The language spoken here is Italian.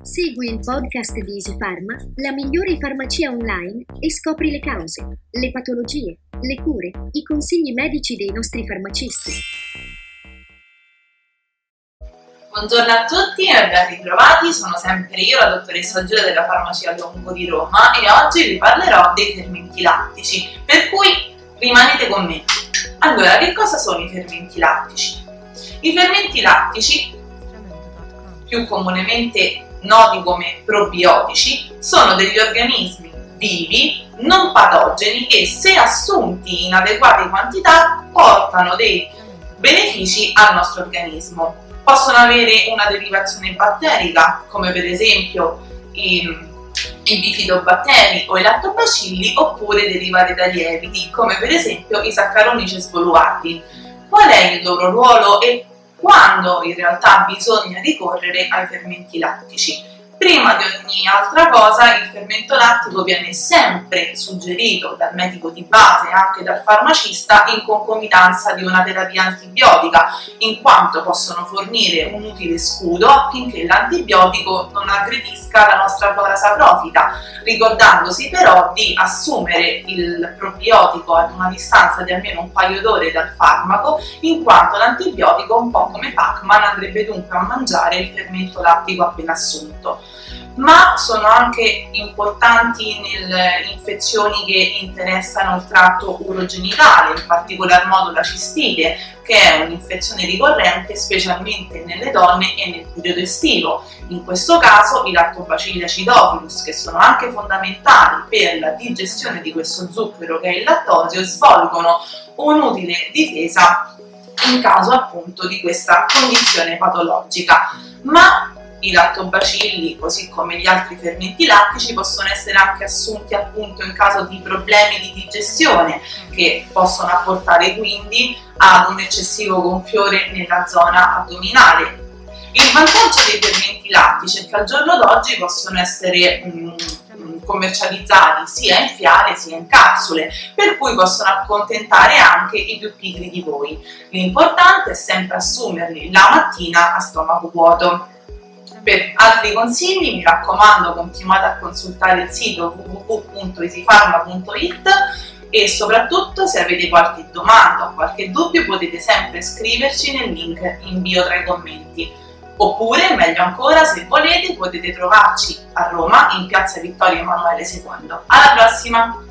Segui il podcast di EasyPharma, la migliore farmacia online e scopri le cause, le patologie, le cure, i consigli medici dei nostri farmacisti. Buongiorno a tutti e ben ritrovati, sono sempre io, la dottoressa Giulia della Farmacia Longo di Roma e oggi vi parlerò dei fermenti lattici, per cui rimanete con me. Allora, che cosa sono i fermenti lattici? I fermenti lattici, più comunemente noti come probiotici, sono degli organismi vivi, non patogeni che se assunti in adeguate quantità portano dei benefici al nostro organismo. Possono avere una derivazione batterica, come per esempio i, i bifidobatteri o i lattobacilli, oppure derivate da lieviti, come per esempio i saccaronici svoluati. Qual è il loro ruolo e quando in realtà bisogna ricorrere ai fermenti lattici. Prima di ogni altra cosa il fermento lattico viene sempre suggerito dal medico di base e anche dal farmacista in concomitanza di una terapia antibiotica, in quanto possono fornire un utile scudo affinché l'antibiotico non aggredisca la nostra flora saprofita, ricordandosi però di assumere il probiotico ad una distanza di almeno un paio d'ore dal farmaco, in quanto l'antibiotico, un po' come Pac-Man, andrebbe dunque a mangiare il fermento lattico appena assunto. Ma sono anche importanti nelle infezioni che interessano il tratto urogenitale, in particolar modo la cistite, che è un'infezione ricorrente specialmente nelle donne e nel periodo estivo. In questo caso i lattobacilli acidophilus, che sono anche fondamentali per la digestione di questo zucchero che è il lattosio, svolgono un'utile difesa in caso appunto di questa condizione patologica. Ma i lattobacilli, così come gli altri fermenti lattici, possono essere anche assunti appunto in caso di problemi di digestione che possono apportare quindi ad un eccessivo gonfiore nella zona addominale. Il vantaggio dei fermenti lattici è che al giorno d'oggi possono essere mh, mm, commercializzati sia in fiale sia in capsule, per cui possono accontentare anche i più pigri di voi. L'importante è sempre assumerli la mattina a stomaco vuoto. Per altri consigli mi raccomando continuate a consultare il sito www.easypharma.it e soprattutto se avete qualche domanda o qualche dubbio potete sempre scriverci nel link in bio tra i commenti. Oppure, meglio ancora, se volete potete trovarci a Roma in piazza Vittorio Emanuele II. Alla prossima!